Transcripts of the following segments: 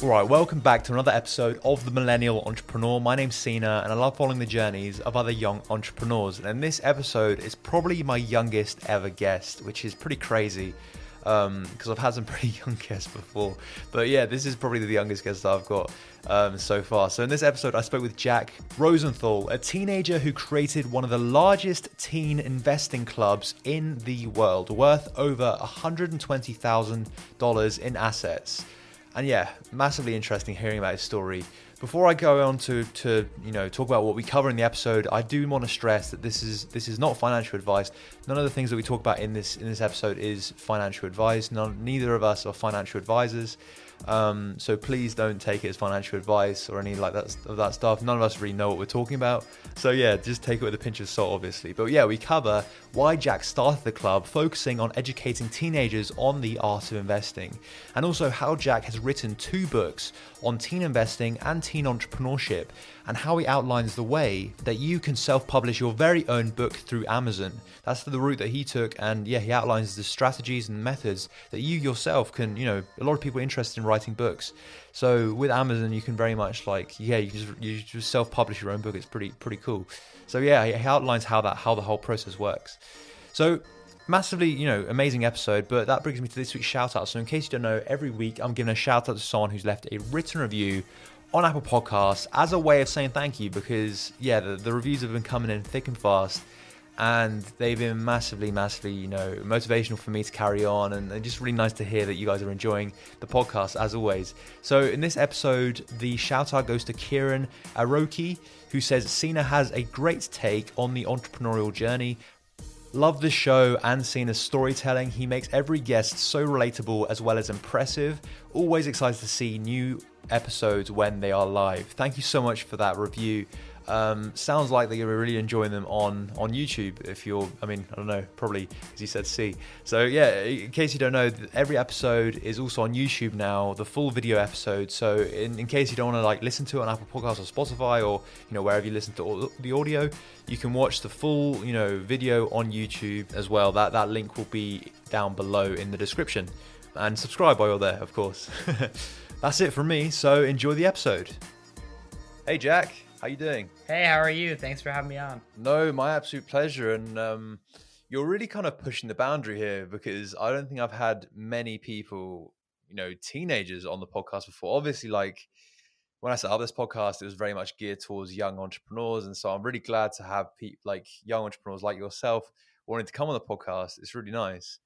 All right, welcome back to another episode of The Millennial Entrepreneur. My name's Sina, and I love following the journeys of other young entrepreneurs. And this episode is probably my youngest ever guest, which is pretty crazy because um, I've had some pretty young guests before. But yeah, this is probably the youngest guest I've got um, so far. So in this episode, I spoke with Jack Rosenthal, a teenager who created one of the largest teen investing clubs in the world, worth over $120,000 in assets. And yeah, massively interesting hearing about his story. Before I go on to, to you know talk about what we cover in the episode, I do want to stress that this is this is not financial advice. None of the things that we talk about in this in this episode is financial advice. None, neither of us are financial advisors. Um, so please don't take it as financial advice or any like that of that stuff. None of us really know what we're talking about. So yeah, just take it with a pinch of salt, obviously. But yeah, we cover why Jack started the club, focusing on educating teenagers on the art of investing, and also how Jack has written two books on teen investing and teen entrepreneurship, and how he outlines the way that you can self-publish your very own book through Amazon. That's the route that he took, and yeah, he outlines the strategies and methods that you yourself can. You know, a lot of people interested in writing books. So with Amazon, you can very much like yeah, you just you just self-publish your own book. It's pretty pretty cool. So yeah, he outlines how that how the whole process works. So massively, you know, amazing episode. But that brings me to this week's shout out. So in case you don't know, every week I'm giving a shout out to someone who's left a written review on Apple Podcasts as a way of saying thank you because yeah, the, the reviews have been coming in thick and fast and they've been massively, massively, you know, motivational for me to carry on, and, just really nice to hear that you guys are enjoying the podcast as always. So in this episode, the shout out goes to Kieran Aroki, who says Sina has a great take on the entrepreneurial journey. Love the show and Sina's storytelling. He makes every guest so relatable as well as impressive. Always excited to see new episodes when they are live. Thank you so much for that review. Um, sounds like that you're really enjoying them on on YouTube. If you're, I mean, I don't know, probably as you said, C. So yeah, in case you don't know, every episode is also on YouTube now, the full video episode. So in, in case you don't want to like listen to it on Apple Podcasts or Spotify or you know wherever you listen to the audio, you can watch the full you know video on YouTube as well. That that link will be down below in the description, and subscribe while you're there, of course. That's it from me. So enjoy the episode. Hey Jack. How you doing? Hey, how are you? Thanks for having me on. No, my absolute pleasure. And um, you're really kind of pushing the boundary here because I don't think I've had many people, you know, teenagers on the podcast before. Obviously, like when I set up this podcast, it was very much geared towards young entrepreneurs, and so I'm really glad to have people like young entrepreneurs like yourself wanting to come on the podcast. It's really nice.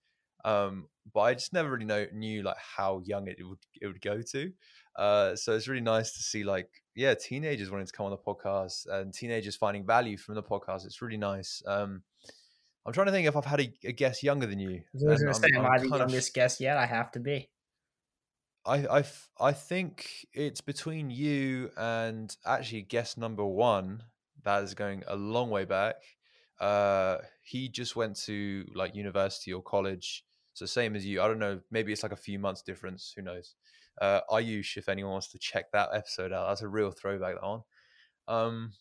Um, but I just never really know, knew like how young it would it would go to. Uh, so it's really nice to see like yeah teenagers wanting to come on the podcast and teenagers finding value from the podcast. It's really nice. Um, I'm trying to think if I've had a, a guest younger than you. I was going to say, am I the youngest of, guest yet? I have to be. I, I, I think it's between you and actually guest number one that is going a long way back. Uh, he just went to like university or college, so same as you. I don't know, maybe it's like a few months difference. Who knows? Uh, Ayush, if anyone wants to check that episode out. That's a real throwback that one. Um,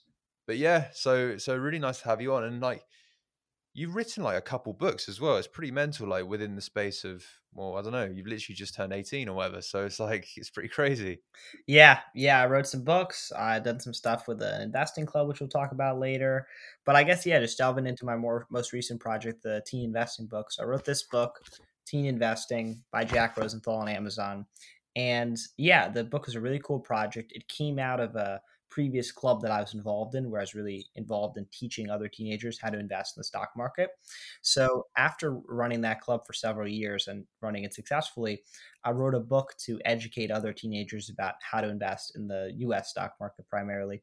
but yeah, so so really nice to have you on, and like you've written like a couple books as well. It's pretty mental, like within the space of well, I don't know. You've literally just turned eighteen or whatever, so it's like it's pretty crazy. Yeah, yeah. I wrote some books. I done some stuff with an investing club, which we'll talk about later. But I guess yeah, just delving into my more most recent project, the teen investing book. So I wrote this book, Teen Investing, by Jack Rosenthal on Amazon, and yeah, the book was a really cool project. It came out of a previous club that I was involved in, where I was really involved in teaching other teenagers how to invest in the stock market. So after running that club for several years and running it successfully, I wrote a book to educate other teenagers about how to invest in the US stock market primarily.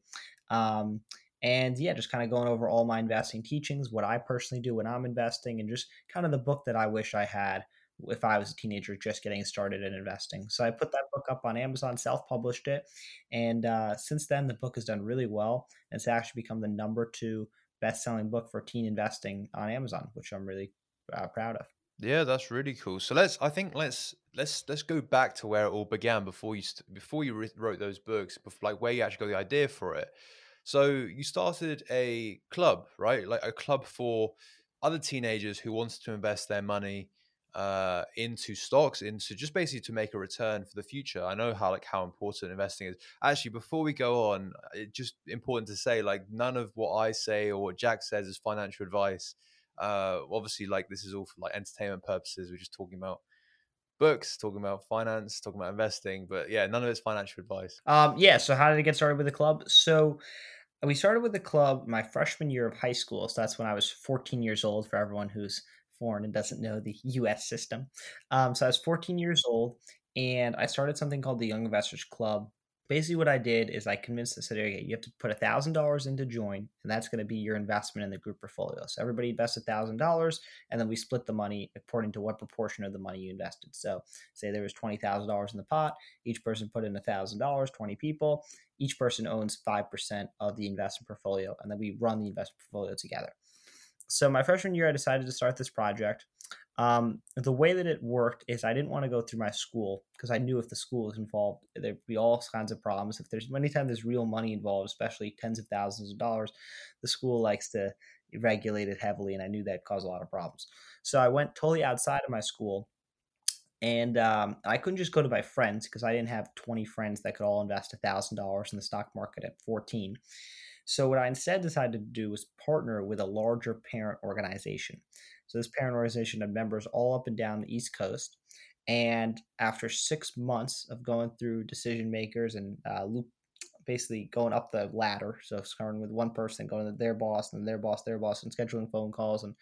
Um, and yeah, just kind of going over all my investing teachings, what I personally do when I'm investing, and just kind of the book that I wish I had if I was a teenager just getting started in investing. So I put that book up on Amazon, self published it. And uh, since then, the book has done really well. And it's actually become the number two best selling book for teen investing on Amazon, which I'm really uh, proud of. Yeah, that's really cool. So let's, I think let's, let's, let's go back to where it all began before you, before you wrote those books, before, like where you actually got the idea for it. So you started a club, right? Like a club for other teenagers who wanted to invest their money uh, into stocks, into just basically to make a return for the future. I know how like how important investing is. Actually, before we go on, it's just important to say like none of what I say or what Jack says is financial advice. Uh, obviously, like this is all for like entertainment purposes. We're just talking about books, talking about finance, talking about investing, but yeah, none of it's financial advice. Um, yeah. So how did it get started with the club? So we started with the club my freshman year of high school. So that's when I was 14 years old. For everyone who's foreign and doesn't know the U.S. system, um, so I was 14 years old, and I started something called the Young Investors Club basically what I did is I convinced the city, okay, you have to put a thousand dollars in to join, and that's going to be your investment in the group portfolio. So everybody invests a thousand dollars, and then we split the money according to what proportion of the money you invested. So say there was twenty thousand dollars in the pot, each person put in a thousand dollars, twenty people, each person owns five percent of the investment portfolio, and then we run the investment portfolio together. So my freshman year, I decided to start this project. Um, the way that it worked is I didn't want to go through my school because I knew if the school was involved, there'd be all kinds of problems. If there's anytime there's real money involved, especially tens of thousands of dollars, the school likes to regulate it heavily, and I knew that caused a lot of problems. So I went totally outside of my school, and um, I couldn't just go to my friends because I didn't have 20 friends that could all invest a thousand dollars in the stock market at 14. So what I instead decided to do was partner with a larger parent organization. So this parent organization had members all up and down the East Coast. And after six months of going through decision makers and uh, loop, basically going up the ladder, so starting with one person, going to their boss, and their boss, their boss, and scheduling phone calls and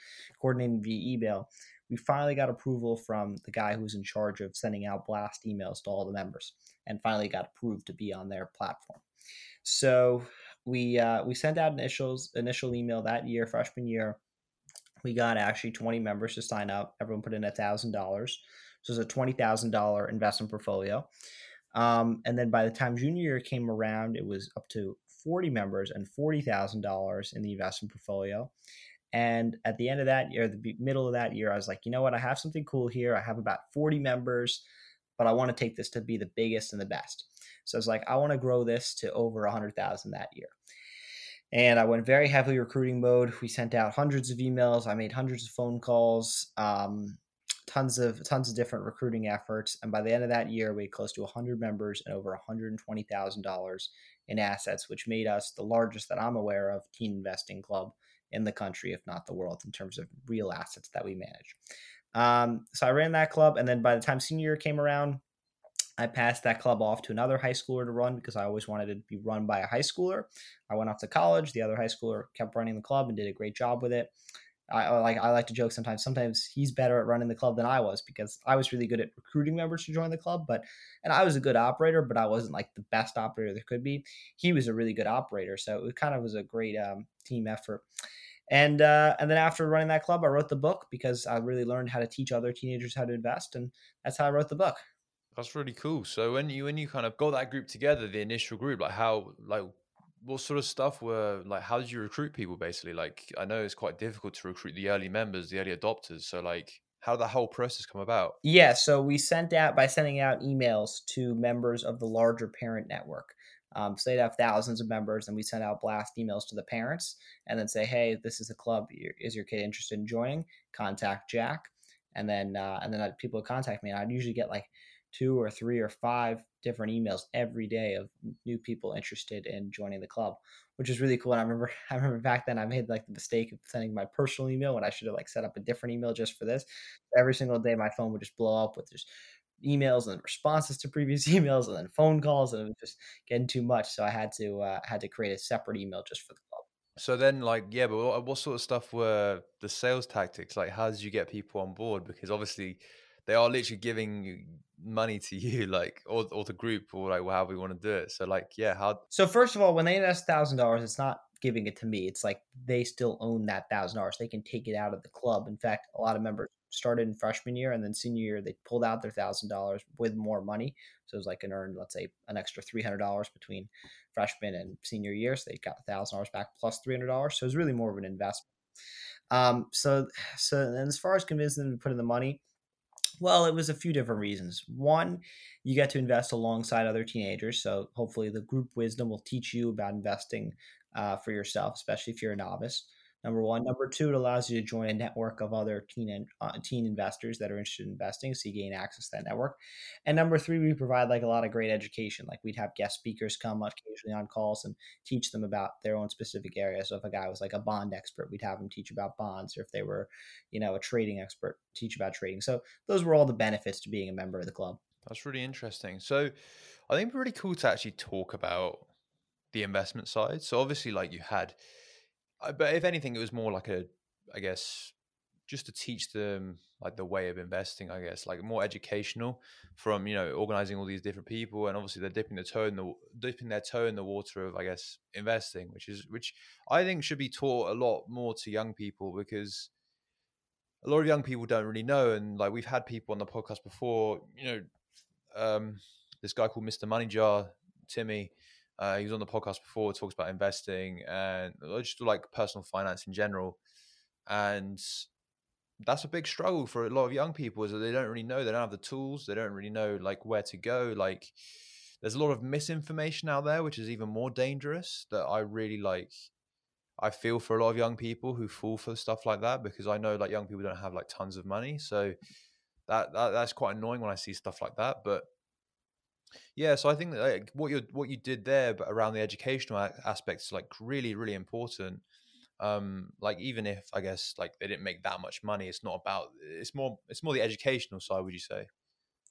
coordinating via email, we finally got approval from the guy who was in charge of sending out blast emails to all the members, and finally got approved to be on their platform. So we uh, we sent out initials initial email that year, freshman year, we got actually 20 members to sign up. Everyone put in a thousand dollars. So it's a twenty thousand dollar investment portfolio. Um, and then by the time junior year came around, it was up to 40 members and forty thousand dollars in the investment portfolio. And at the end of that year, the middle of that year, I was like, you know what? I have something cool here. I have about 40 members, but I want to take this to be the biggest and the best. So I was like, I want to grow this to over 100,000 that year. And I went very heavily recruiting mode. We sent out hundreds of emails. I made hundreds of phone calls, um, tons of tons of different recruiting efforts. And by the end of that year, we had close to 100 members and over $120,000 in assets, which made us the largest that I'm aware of teen investing club in the country, if not the world, in terms of real assets that we manage. Um, so I ran that club, and then by the time senior year came around, I passed that club off to another high schooler to run because I always wanted to be run by a high schooler. I went off to college. The other high schooler kept running the club and did a great job with it. I like I like to joke sometimes. Sometimes he's better at running the club than I was because I was really good at recruiting members to join the club. But and I was a good operator, but I wasn't like the best operator there could be. He was a really good operator, so it kind of was a great um, team effort. And uh, and then after running that club, I wrote the book because I really learned how to teach other teenagers how to invest, and that's how I wrote the book. That's really cool. So when you when you kind of got that group together, the initial group, like how like what sort of stuff were like how did you recruit people basically? Like I know it's quite difficult to recruit the early members, the early adopters. So like how did that whole process come about? Yeah, so we sent out by sending out emails to members of the larger parent network. Um, so they'd have thousands of members, and we send out blast emails to the parents, and then say, "Hey, this is a club. Is your kid interested in joining? Contact Jack." And then, uh, and then people would contact me. And I'd usually get like two or three or five different emails every day of new people interested in joining the club, which is really cool. And I remember, I remember back then I made like the mistake of sending my personal email when I should have like set up a different email just for this. Every single day, my phone would just blow up with just emails and responses to previous emails and then phone calls, and it was just getting too much. So I had to uh, had to create a separate email just for the club. So then, like, yeah, but what, what sort of stuff were the sales tactics? Like, how did you get people on board? Because obviously, they are literally giving money to you, like or or the group or like however we want to do it. So like, yeah, how? So first of all, when they invest thousand dollars, it's not giving it to me. It's like they still own that thousand dollars. They can take it out of the club. In fact, a lot of members started in freshman year and then senior year they pulled out their thousand dollars with more money. So it was like an earned, let's say, an extra three hundred dollars between freshman and senior year. So they got a thousand dollars back plus three hundred dollars. So it was really more of an investment. Um, so so and as far as convincing them to put in the money, well, it was a few different reasons. One, you get to invest alongside other teenagers. So hopefully, the group wisdom will teach you about investing uh, for yourself, especially if you're a novice. Number one. Number two, it allows you to join a network of other teen uh, teen investors that are interested in investing, so you gain access to that network. And number three, we provide like a lot of great education. Like we'd have guest speakers come occasionally on calls and teach them about their own specific area. So if a guy was like a bond expert, we'd have him teach about bonds, or if they were, you know, a trading expert, teach about trading. So those were all the benefits to being a member of the club. That's really interesting. So I think it's really cool to actually talk about the investment side. So obviously, like you had, but if anything, it was more like a, I guess, just to teach them like the way of investing. I guess like more educational from you know organizing all these different people, and obviously they're dipping their toe in the dipping their toe in the water of I guess investing, which is which I think should be taught a lot more to young people because a lot of young people don't really know and like we've had people on the podcast before you know um, this guy called Mr. Money Jar, Timmy. Uh, he was on the podcast before, talks about investing and just like personal finance in general. And that's a big struggle for a lot of young people is that they don't really know, they don't have the tools, they don't really know like where to go. Like there's a lot of misinformation out there, which is even more dangerous that I really like. I feel for a lot of young people who fall for stuff like that because I know like young people don't have like tons of money. So that, that that's quite annoying when I see stuff like that. But yeah, so I think that like, what you what you did there, but around the educational aspects, like really really important. Um, like even if I guess like they didn't make that much money, it's not about. It's more. It's more the educational side. Would you say?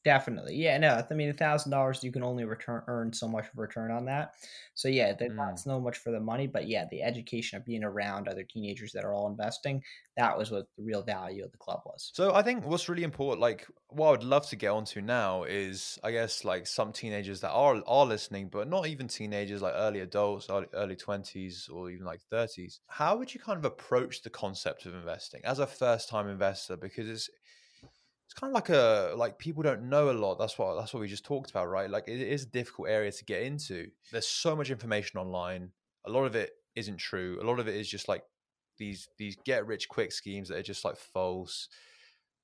Definitely. Yeah, no, I mean, a thousand dollars, you can only return earn so much of return on that. So yeah, mm. that's no much for the money, but yeah, the education of being around other teenagers that are all investing, that was what the real value of the club was. So I think what's really important, like what I would love to get onto now is I guess like some teenagers that are are listening, but not even teenagers, like early adults, early twenties or even like thirties. How would you kind of approach the concept of investing as a first time investor? Because it's it's kind of like a like people don't know a lot. That's what that's what we just talked about, right? Like it is a difficult area to get into. There's so much information online. A lot of it isn't true. A lot of it is just like these these get rich quick schemes that are just like false.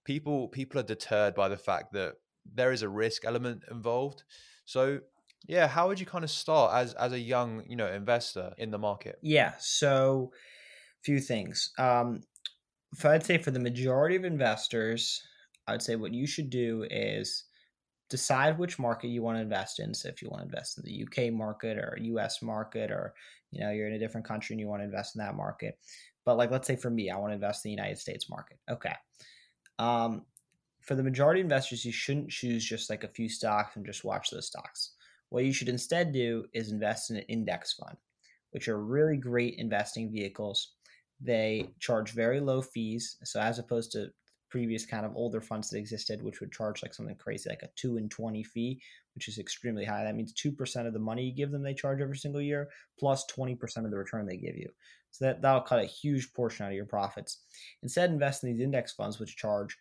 People people are deterred by the fact that there is a risk element involved. So yeah, how would you kind of start as as a young you know investor in the market? Yeah, so a few things. Um, I'd say for the majority of investors, I would say what you should do is decide which market you want to invest in. So if you want to invest in the UK market or US market, or you know you're in a different country and you want to invest in that market. But like let's say for me, I want to invest in the United States market. Okay. Um, for the majority of investors, you shouldn't choose just like a few stocks and just watch those stocks. What you should instead do is invest in an index fund, which are really great investing vehicles. They charge very low fees. So as opposed to previous kind of older funds that existed, which would charge like something crazy, like a two and 20 fee, which is extremely high. That means 2% of the money you give them, they charge every single year, plus 20% of the return they give you. So that, that'll cut a huge portion out of your profits. Instead, invest in these index funds, which charge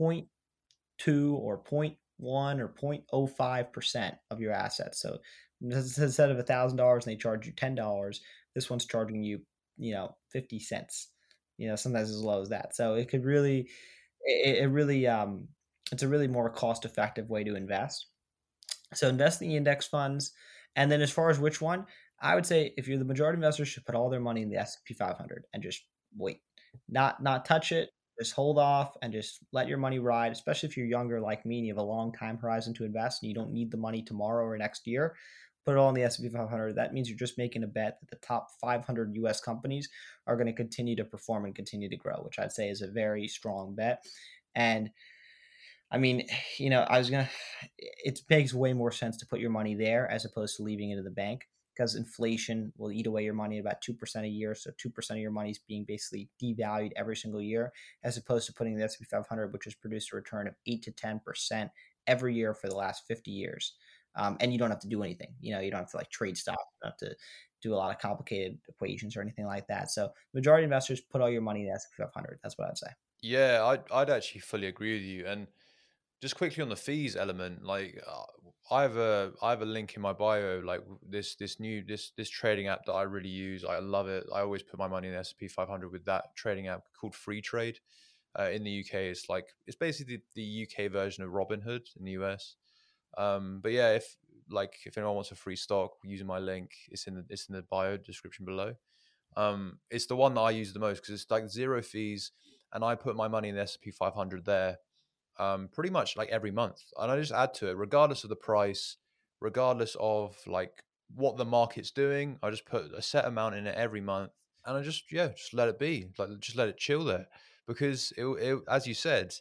0.2 or 0.1 or 0.05% of your assets. So instead of $1,000 and they charge you $10, this one's charging you, you know, 50 cents you know sometimes as low as that so it could really it, it really um, it's a really more cost effective way to invest. So invest in the index funds, and then as far as which one, I would say if you're the majority investor, should put all their money in the S P 500 and just wait, not not touch it. Just hold off and just let your money ride. Especially if you're younger like me and you have a long time horizon to invest, and you don't need the money tomorrow or next year. Put it all in the S&P 500. That means you're just making a bet that the top 500 U.S. companies are going to continue to perform and continue to grow, which I'd say is a very strong bet. And I mean, you know, I was gonna. It makes way more sense to put your money there as opposed to leaving it in the bank because inflation will eat away your money about 2% a year. So 2% of your money is being basically devalued every single year, as opposed to putting the S&P 500, which has produced a return of 8 to 10% every year for the last 50 years. Um, and you don't have to do anything. You know, you don't have to like trade stock. You don't have to do a lot of complicated equations or anything like that. So majority investors put all your money in the S&P 500. That's what I'd say. Yeah, I'd, I'd actually fully agree with you. And just quickly on the fees element, like uh, I have a I have a link in my bio, like this this new this this trading app that I really use. I love it. I always put my money in the S&P 500 with that trading app called Freetrade. Uh, in the UK, it's like it's basically the, the UK version of Robinhood in the US. Um, but yeah, if like if anyone wants a free stock using my link, it's in the it's in the bio description below. Um, it's the one that I use the most because it's like zero fees, and I put my money in the S P 500 there, um, pretty much like every month, and I just add to it regardless of the price, regardless of like what the market's doing. I just put a set amount in it every month, and I just yeah, just let it be, like just let it chill there, because it, it as you said,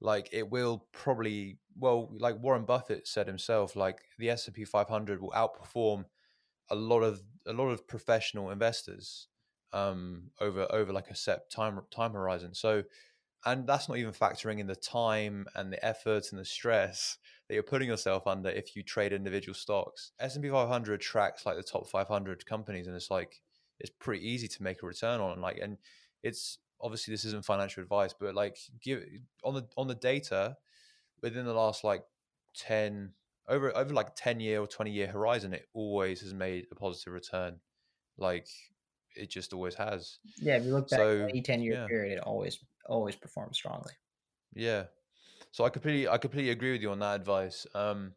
like it will probably well, like Warren Buffett said himself, like the S and P 500 will outperform a lot of a lot of professional investors um, over over like a set time time horizon. So, and that's not even factoring in the time and the effort and the stress that you're putting yourself under if you trade individual stocks. S and P 500 tracks like the top 500 companies, and it's like it's pretty easy to make a return on. Like, and it's obviously this isn't financial advice, but like give on the on the data within the last like 10 over over like 10 year or 20 year horizon it always has made a positive return. Like it just always has. Yeah if you look back so, any 10 year yeah. period it always always performs strongly. Yeah. So i completely i completely agree with you on that advice. Um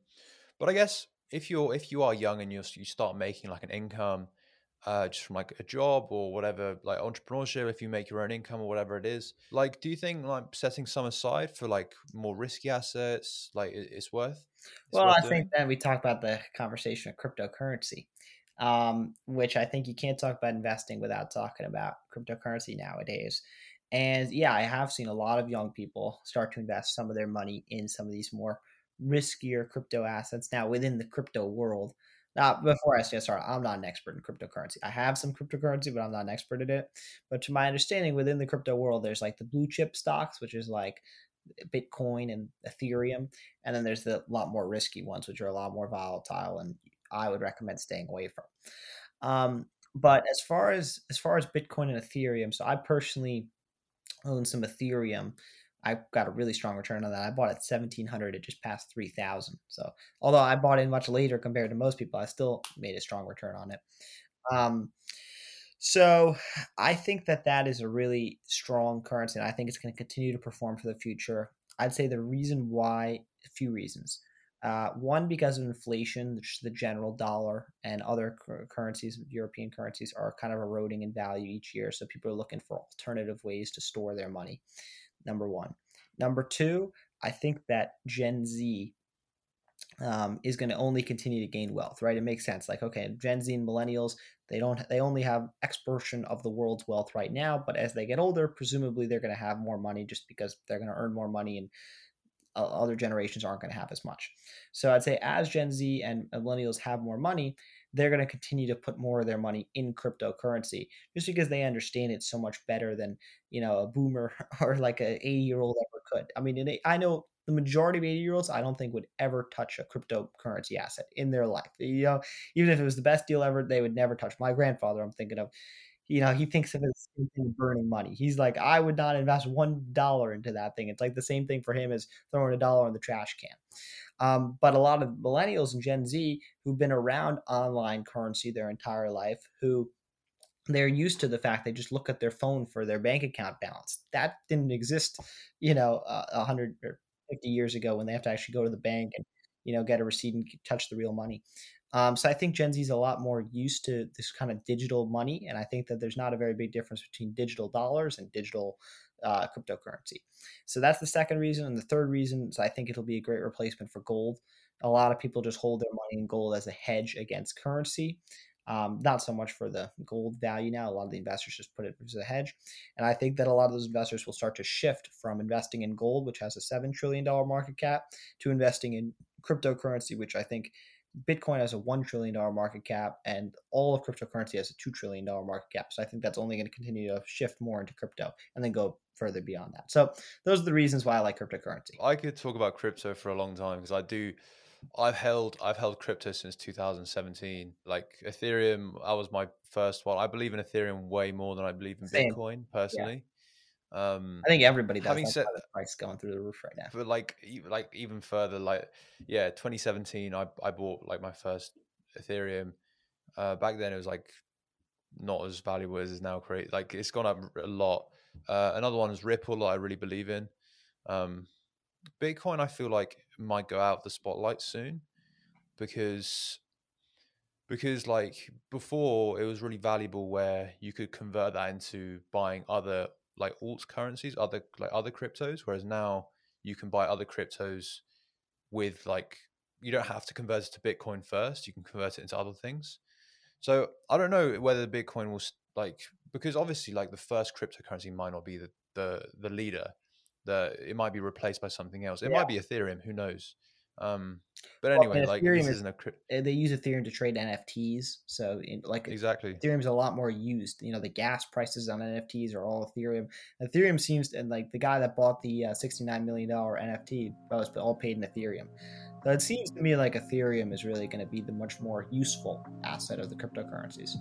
but i guess if you're if you are young and you you start making like an income uh, just from like a job or whatever, like entrepreneurship, if you make your own income or whatever it is. Like, do you think like setting some aside for like more risky assets, like it's worth? It's well, worth I doing? think then we talk about the conversation of cryptocurrency, um, which I think you can't talk about investing without talking about cryptocurrency nowadays. And yeah, I have seen a lot of young people start to invest some of their money in some of these more riskier crypto assets. Now, within the crypto world, now, before I say sorry, I'm not an expert in cryptocurrency. I have some cryptocurrency, but I'm not an expert at it. But to my understanding, within the crypto world, there's like the blue chip stocks, which is like Bitcoin and Ethereum, and then there's the lot more risky ones, which are a lot more volatile, and I would recommend staying away from. Um, but as far as as far as Bitcoin and Ethereum, so I personally own some Ethereum I got a really strong return on that. I bought at 1700, it just passed 3000. So, although I bought in much later compared to most people, I still made a strong return on it. Um, so, I think that that is a really strong currency, and I think it's going to continue to perform for the future. I'd say the reason why, a few reasons. Uh, one, because of inflation, the general dollar and other currencies, European currencies, are kind of eroding in value each year. So people are looking for alternative ways to store their money number one. Number two, I think that Gen Z um, is going to only continue to gain wealth, right? It makes sense. Like, okay, Gen Z and millennials, they don't, they only have X portion of the world's wealth right now, but as they get older, presumably they're going to have more money just because they're going to earn more money and uh, other generations aren't going to have as much. So I'd say as Gen Z and millennials have more money, they're going to continue to put more of their money in cryptocurrency just because they understand it so much better than you know a boomer or like a 80 year old ever could. I mean i know the majority of 80 year olds i don't think would ever touch a cryptocurrency asset in their life you know? Even if it was the best deal ever they would never touch. My grandfather i'm thinking of you know, he thinks of it as burning money. He's like, I would not invest one dollar into that thing. It's like the same thing for him as throwing a dollar in the trash can. Um, but a lot of millennials and Gen Z who've been around online currency their entire life, who they're used to the fact they just look at their phone for their bank account balance. That didn't exist, you know, a hundred or fifty years ago when they have to actually go to the bank and you know get a receipt and touch the real money. Um, so I think Gen Z is a lot more used to this kind of digital money, and I think that there's not a very big difference between digital dollars and digital uh, cryptocurrency. So that's the second reason, and the third reason is I think it'll be a great replacement for gold. A lot of people just hold their money in gold as a hedge against currency. Um, not so much for the gold value now. A lot of the investors just put it as a hedge. And I think that a lot of those investors will start to shift from investing in gold, which has a $7 trillion market cap, to investing in cryptocurrency, which I think Bitcoin has a $1 trillion market cap and all of cryptocurrency has a $2 trillion market cap. So I think that's only going to continue to shift more into crypto and then go further beyond that. So those are the reasons why I like cryptocurrency. I could talk about crypto for a long time because I do. I've held I've held crypto since 2017. Like Ethereum, that was my first one. I believe in Ethereum way more than I believe in Same. Bitcoin personally. Um, I think everybody does. Having said the price going through the roof right now. But like, like even further, like yeah, 2017, I I bought like my first Ethereum. Uh, back then, it was like not as valuable as is now. Create like it's gone up a lot. Uh, another one is Ripple that I really believe in. Um, Bitcoin, I feel like might go out of the spotlight soon because because like before it was really valuable where you could convert that into buying other like alt currencies, other like other cryptos, whereas now you can buy other cryptos with like you don't have to convert it to Bitcoin first. You can convert it into other things. So I don't know whether Bitcoin will like because obviously like the first cryptocurrency might not be the the, the leader. The it might be replaced by something else. It yeah. might be Ethereum. Who knows? Um, but anyway, well, like this is, not a they use Ethereum to trade NFTs. So in, like exactly, Ethereum's a lot more used. You know, the gas prices on NFTs are all Ethereum. Ethereum seems and like the guy that bought the uh, sixty nine million dollar NFT was all paid in Ethereum. So it seems to me like Ethereum is really going to be the much more useful asset of the cryptocurrencies.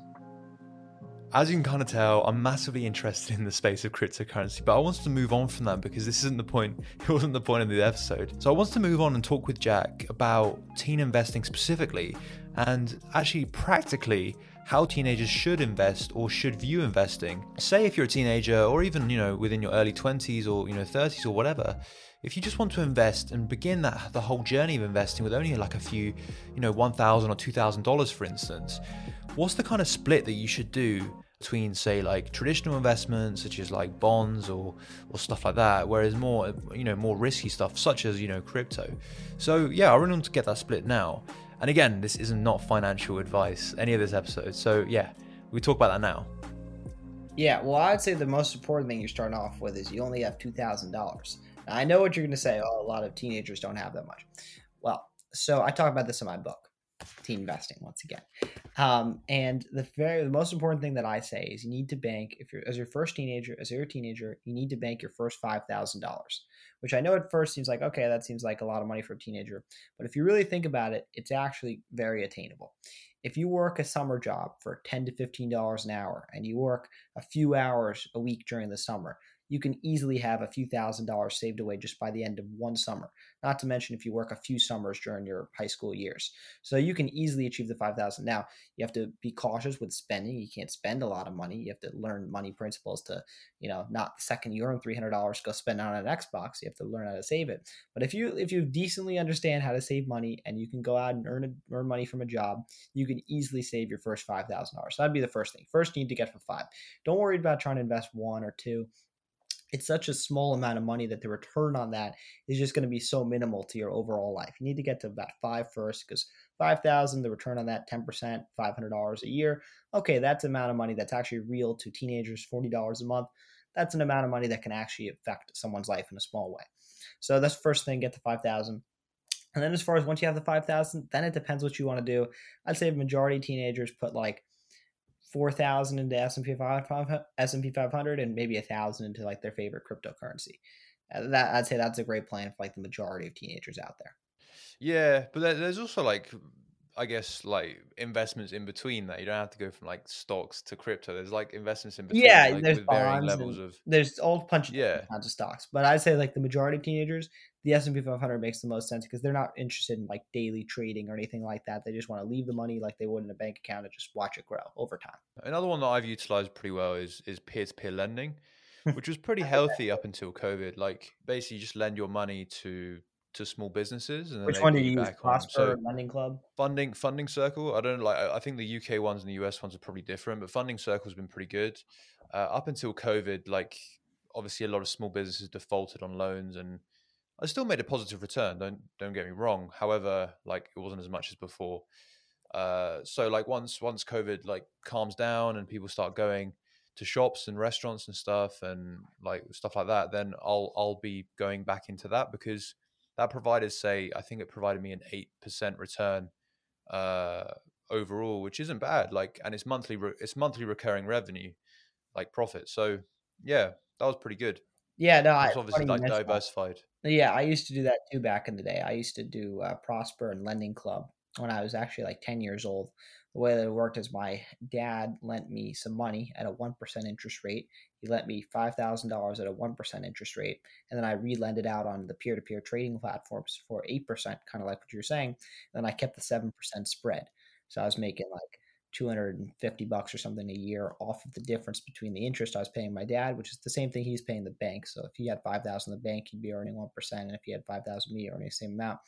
As you can kind of tell, I'm massively interested in the space of cryptocurrency, but I wanted to move on from that because this isn't the point. It wasn't the point of the episode. So I wanted to move on and talk with Jack about teen investing specifically and actually practically how teenagers should invest or should view investing. Say if you're a teenager or even, you know, within your early 20s or, you know, 30s or whatever, if you just want to invest and begin that the whole journey of investing with only like a few, you know, one thousand or two thousand dollars, for instance, what's the kind of split that you should do between, say, like traditional investments such as like bonds or or stuff like that, whereas more, you know, more risky stuff such as you know crypto. So yeah, I really want to get that split now. And again, this is not financial advice, any of this episode. So yeah, we talk about that now. Yeah, well, I'd say the most important thing you're starting off with is you only have two thousand dollars. I know what you're going to say. Oh, a lot of teenagers don't have that much. Well, so I talk about this in my book, Teen Investing, once again. Um, and the very the most important thing that I say is you need to bank if you're as your first teenager, as you're a teenager, you need to bank your first five thousand dollars. Which I know at first seems like okay, that seems like a lot of money for a teenager, but if you really think about it, it's actually very attainable. If you work a summer job for ten to fifteen dollars an hour, and you work a few hours a week during the summer, you can easily have a few thousand dollars saved away just by the end of one summer. Not to mention if you work a few summers during your high school years. So you can easily achieve the 5000. Now, you have to be cautious with spending. You can't spend a lot of money. You have to learn money principles to, you know, not the second you earn $300 go spend on an Xbox. You have to learn how to save it. But if you if you decently understand how to save money and you can go out and earn a, earn money from a job, you can easily save your first $5,000. So that'd be the first thing. First you need to get for 5. Don't worry about trying to invest 1 or 2 it's such a small amount of money that the return on that is just going to be so minimal to your overall life. You need to get to about five first because 5,000, the return on that 10%, $500 a year. Okay, that's amount of money that's actually real to teenagers, $40 a month. That's an amount of money that can actually affect someone's life in a small way. So that's first thing, get to 5,000. And then as far as once you have the 5,000, then it depends what you want to do. I'd say the majority teenagers put like four thousand into S and P five S and P five hundred, and maybe a thousand into like their favorite cryptocurrency. Uh, that I'd say that's a great plan for like the majority of teenagers out there. Yeah, but there's also like I guess like investments in between that. You don't have to go from like stocks to crypto. There's like investments in between. Yeah, like, there's bonds levels of there's all bunch of yeah. kinds of stocks. But I'd say like the majority of teenagers, the S and P 500 makes the most sense because they're not interested in like daily trading or anything like that. They just want to leave the money like they would in a bank account and just watch it grow over time. Another one that I've utilized pretty well is is peer to peer lending, which was pretty healthy up until COVID. Like basically, you just lend your money to to small businesses. And Which one do you use? Prosper so Lending Club, Funding Funding Circle. I don't like. I think the UK ones and the US ones are probably different, but Funding Circle's been pretty good uh, up until COVID. Like obviously, a lot of small businesses defaulted on loans and I still made a positive return. Don't don't get me wrong. However, like it wasn't as much as before. Uh, so like once once COVID like calms down and people start going to shops and restaurants and stuff and like stuff like that, then I'll I'll be going back into that because that provided say I think it provided me an eight percent return uh, overall, which isn't bad. Like and it's monthly re- it's monthly recurring revenue, like profit. So yeah, that was pretty good. Yeah, no, I it's obviously like diversified. That. Yeah, I used to do that too back in the day. I used to do uh, Prosper and Lending Club when I was actually like ten years old. The way that it worked is my dad lent me some money at a one percent interest rate. He lent me five thousand dollars at a one percent interest rate, and then I re-lended out on the peer-to-peer trading platforms for eight percent, kind of like what you were saying. And then I kept the seven percent spread, so I was making like 250 bucks or something a year off of the difference between the interest I was paying my dad, which is the same thing he's paying the bank. So if he had 5,000 in the bank, he'd be earning 1%. And if he had 5,000 me, earning the same amount.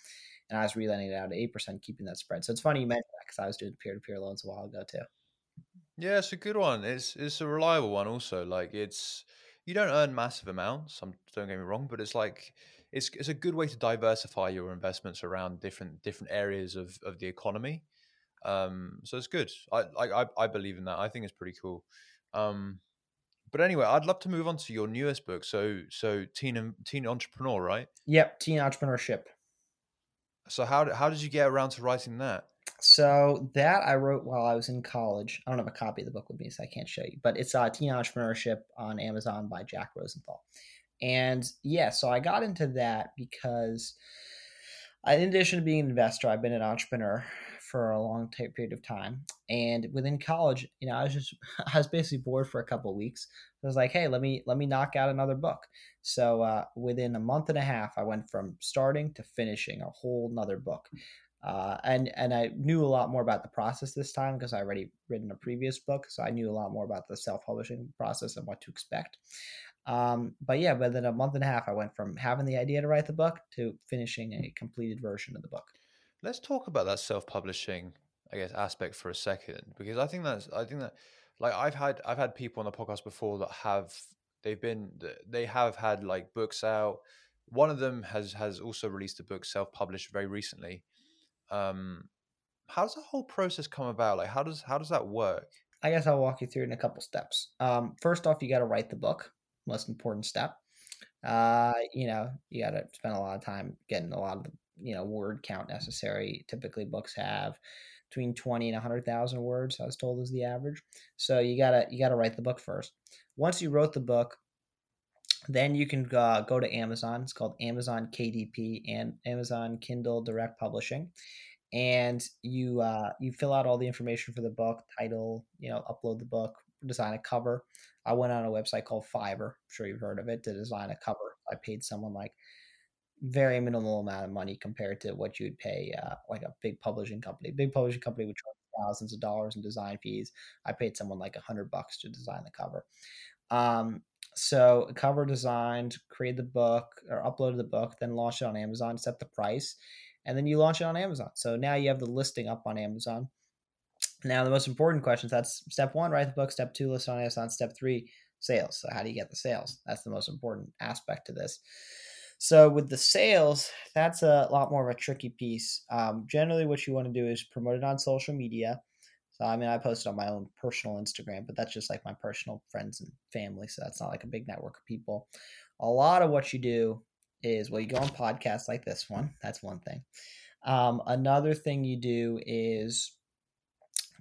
And I was relending it out at 8%, keeping that spread. So it's funny you mentioned that because I was doing peer to peer loans a while ago too. Yeah, it's a good one. It's it's a reliable one also. Like it's you don't earn massive amounts. I'm, don't get me wrong, but it's like it's it's a good way to diversify your investments around different different areas of of the economy. Um, so it's good. I I, I believe in that. I think it's pretty cool. Um, but anyway, I'd love to move on to your newest book. So so teen teen entrepreneur, right? Yep, teen entrepreneurship. So how how did you get around to writing that? So that I wrote while I was in college. I don't have a copy of the book with me, so I can't show you. But it's uh, Teen Entrepreneurship on Amazon by Jack Rosenthal. And yeah, so I got into that because, in addition to being an investor, I've been an entrepreneur for a long period of time. And within college, you know, I was just I was basically bored for a couple weeks. I was like, hey, let me let me knock out another book. So uh, within a month and a half, I went from starting to finishing a whole nother book. Uh, and and I knew a lot more about the process this time because I already written a previous book, so I knew a lot more about the self publishing process and what to expect. Um, but yeah, within a month and a half, I went from having the idea to write the book to finishing a completed version of the book. Let's talk about that self-publishing, I guess, aspect for a second, because I think that's I think that like I've had I've had people on the podcast before that have they've been they have had like books out. One of them has has also released a book self-published very recently. Um, how does the whole process come about? Like, how does how does that work? I guess I'll walk you through in a couple steps. Um, first off, you got to write the book most important step. Uh, you know, you got to spend a lot of time getting a lot of the you know word count necessary. Typically, books have between 20 and 100,000 words I was told is the average. So you got to you got to write the book first. Once you wrote the book, then you can uh, go to Amazon. It's called Amazon KDP and Amazon Kindle Direct Publishing. And you uh, you fill out all the information for the book, title, you know, upload the book, design a cover. I went on a website called Fiverr. I'm sure you've heard of it to design a cover. I paid someone like very minimal amount of money compared to what you would pay uh, like a big publishing company. Big publishing company would charge thousands of dollars in design fees. I paid someone like a hundred bucks to design the cover. Um, so cover designed, create the book or uploaded the book, then launch it on Amazon, set the price, and then you launch it on Amazon. So now you have the listing up on Amazon. Now, the most important questions that's step one, write the book. Step two, list on Amazon. Step three, sales. So, how do you get the sales? That's the most important aspect to this. So, with the sales, that's a lot more of a tricky piece. Um, generally, what you want to do is promote it on social media. So, I mean, I post it on my own personal Instagram, but that's just like my personal friends and family. So, that's not like a big network of people. A lot of what you do is, well, you go on podcasts like this one. That's one thing. Um, another thing you do is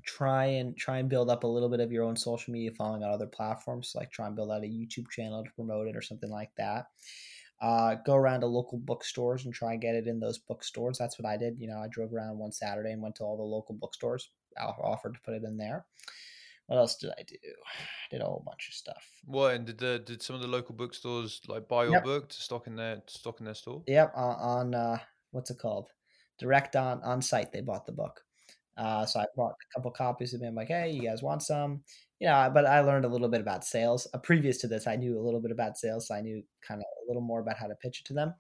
try and try and build up a little bit of your own social media following on other platforms like try and build out a youtube channel to promote it or something like that uh, go around to local bookstores and try and get it in those bookstores that's what i did you know i drove around one saturday and went to all the local bookstores offered to put it in there what else did i do I did a whole bunch of stuff what and did the, did some of the local bookstores like buy your yep. book to stock in their to stock in their store yep on, on uh, what's it called direct on on site they bought the book uh, so I bought a couple copies of them. like, hey, you guys want some? You know, but I learned a little bit about sales. Uh, previous to this, I knew a little bit about sales, so I knew kind of little more about how to pitch it to them.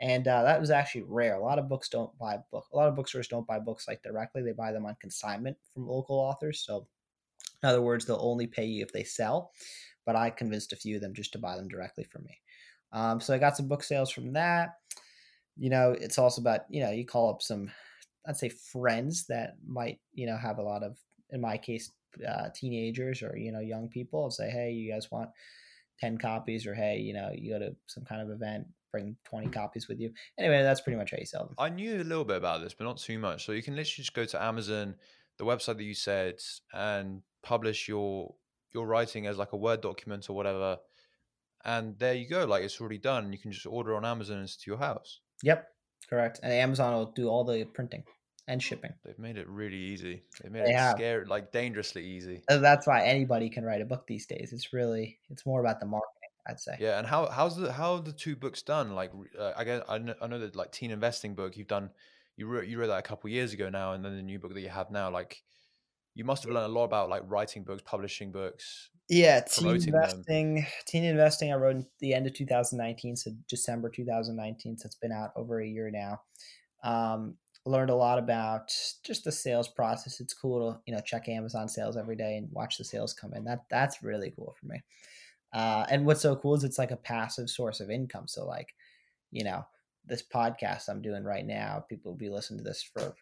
And uh, that was actually rare. A lot of books don't buy book. A lot of bookstores don't buy books like directly. They buy them on consignment from local authors. So, in other words, they'll only pay you if they sell. But I convinced a few of them just to buy them directly from me. Um, so I got some book sales from that. You know, it's also about you know you call up some I'd say friends that might you know have a lot of in my case uh, teenagers or you know young people and say hey you guys want 10 copies or hey you know you go to some kind of event bring 20 copies with you. Anyway that's pretty much how you sell them. I knew a little bit about this but not too much. So you can literally just go to amazon the website that you said and publish your your writing as like a word document or whatever and there you go like it's already done you can just order on amazon and it's to your house. Yep correct and amazon will do all the printing and shipping. They've made it really easy. They made they it have. scary, like dangerously easy. That's why anybody can write a book these days. It's really, it's more about the marketing. I'd say. Yeah, and how how's the how the two books done? Like, uh, I guess I know, I know that like teen investing book you've done, you wrote you wrote that a couple years ago now, and then the new book that you have now, like, you must have learned a lot about like writing books, publishing books. Yeah, teen promoting them. investing. Teen investing. I wrote the end of 2019, so December 2019. So it's been out over a year now. Um, learned a lot about just the sales process. It's cool to you know check Amazon sales every day and watch the sales come in. That that's really cool for me. Uh, and what's so cool is it's like a passive source of income. So like, you know, this podcast I'm doing right now, people will be listening to this for,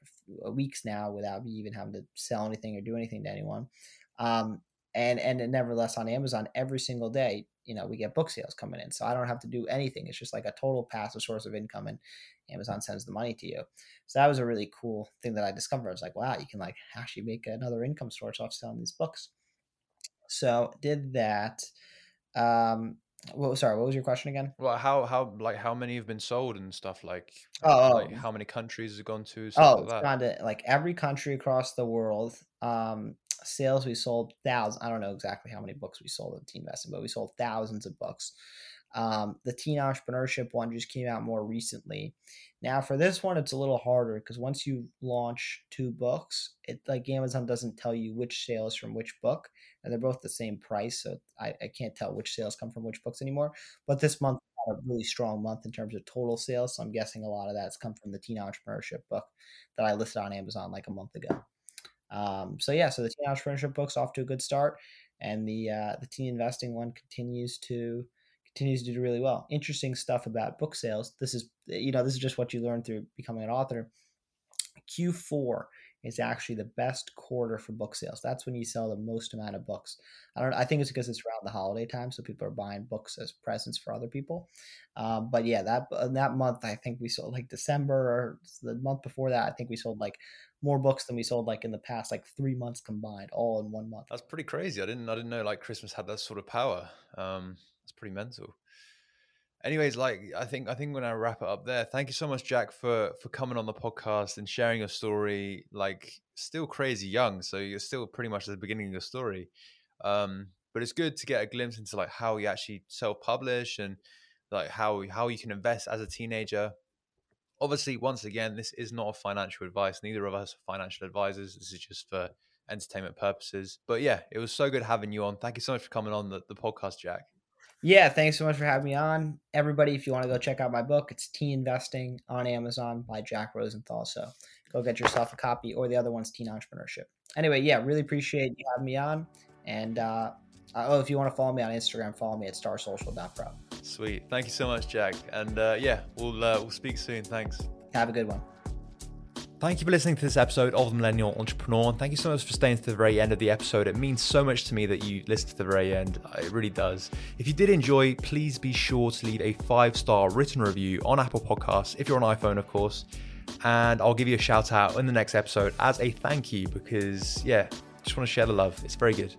weeks now without me even having to sell anything or do anything to anyone. Um, and and nevertheless on Amazon every single day, you know, we get book sales coming in. So I don't have to do anything. It's just like a total passive source of income and Amazon sends the money to you. So that was a really cool thing that I discovered. I was like, wow, you can like actually make another income source off selling these books. So did that. Um, well, sorry, what was your question again? Well, how how like how many have been sold and stuff like? Oh, like oh. how many countries has it gone to? Oh, like it's gone to like every country across the world. Um, sales we sold thousands. I don't know exactly how many books we sold at Teen Investing, but we sold thousands of books. Um, the teen entrepreneurship one just came out more recently. Now for this one, it's a little harder because once you launch two books, it like Amazon doesn't tell you which sales from which book, and they're both the same price, so I, I can't tell which sales come from which books anymore. But this month a really strong month in terms of total sales, so I'm guessing a lot of that's come from the teen entrepreneurship book that I listed on Amazon like a month ago. Um, so yeah, so the teen entrepreneurship book's off to a good start, and the uh, the teen investing one continues to continues to do really well. Interesting stuff about book sales. This is you know this is just what you learn through becoming an author. Q4 is actually the best quarter for book sales. That's when you sell the most amount of books. I don't. I think it's because it's around the holiday time, so people are buying books as presents for other people. Um, but yeah, that that month I think we sold like December or the month before that. I think we sold like more books than we sold like in the past like three months combined, all in one month. That's pretty crazy. I didn't I didn't know like Christmas had that sort of power. Um, that's pretty mental. Anyways, like I think I think when I wrap it up there, thank you so much, Jack, for for coming on the podcast and sharing your story. Like still crazy young, so you're still pretty much at the beginning of your story. Um, but it's good to get a glimpse into like how you actually self-publish and like how how you can invest as a teenager. Obviously, once again, this is not a financial advice. Neither of us are financial advisors. This is just for entertainment purposes. But yeah, it was so good having you on. Thank you so much for coming on the, the podcast, Jack. Yeah, thanks so much for having me on. Everybody, if you want to go check out my book, it's Teen Investing on Amazon by Jack Rosenthal. So go get yourself a copy, or the other one's Teen Entrepreneurship. Anyway, yeah, really appreciate you having me on. And uh, oh, if you want to follow me on Instagram, follow me at starsocial.pro. Sweet. Thank you so much, Jack. And uh, yeah, we'll uh, we'll speak soon. Thanks. Have a good one. Thank you for listening to this episode of The Millennial Entrepreneur. And thank you so much for staying to the very end of the episode. It means so much to me that you listen to the very end. It really does. If you did enjoy, please be sure to leave a five star written review on Apple Podcasts, if you're on iPhone, of course. And I'll give you a shout out in the next episode as a thank you because, yeah, just want to share the love. It's very good.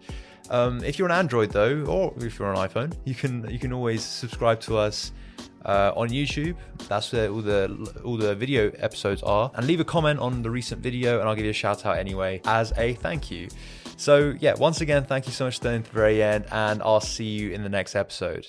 Um, if you're on Android though, or if you're on iPhone, you can you can always subscribe to us uh, on YouTube. That's where all the all the video episodes are. And leave a comment on the recent video, and I'll give you a shout out anyway as a thank you. So yeah, once again, thank you so much for staying to the very end, and I'll see you in the next episode.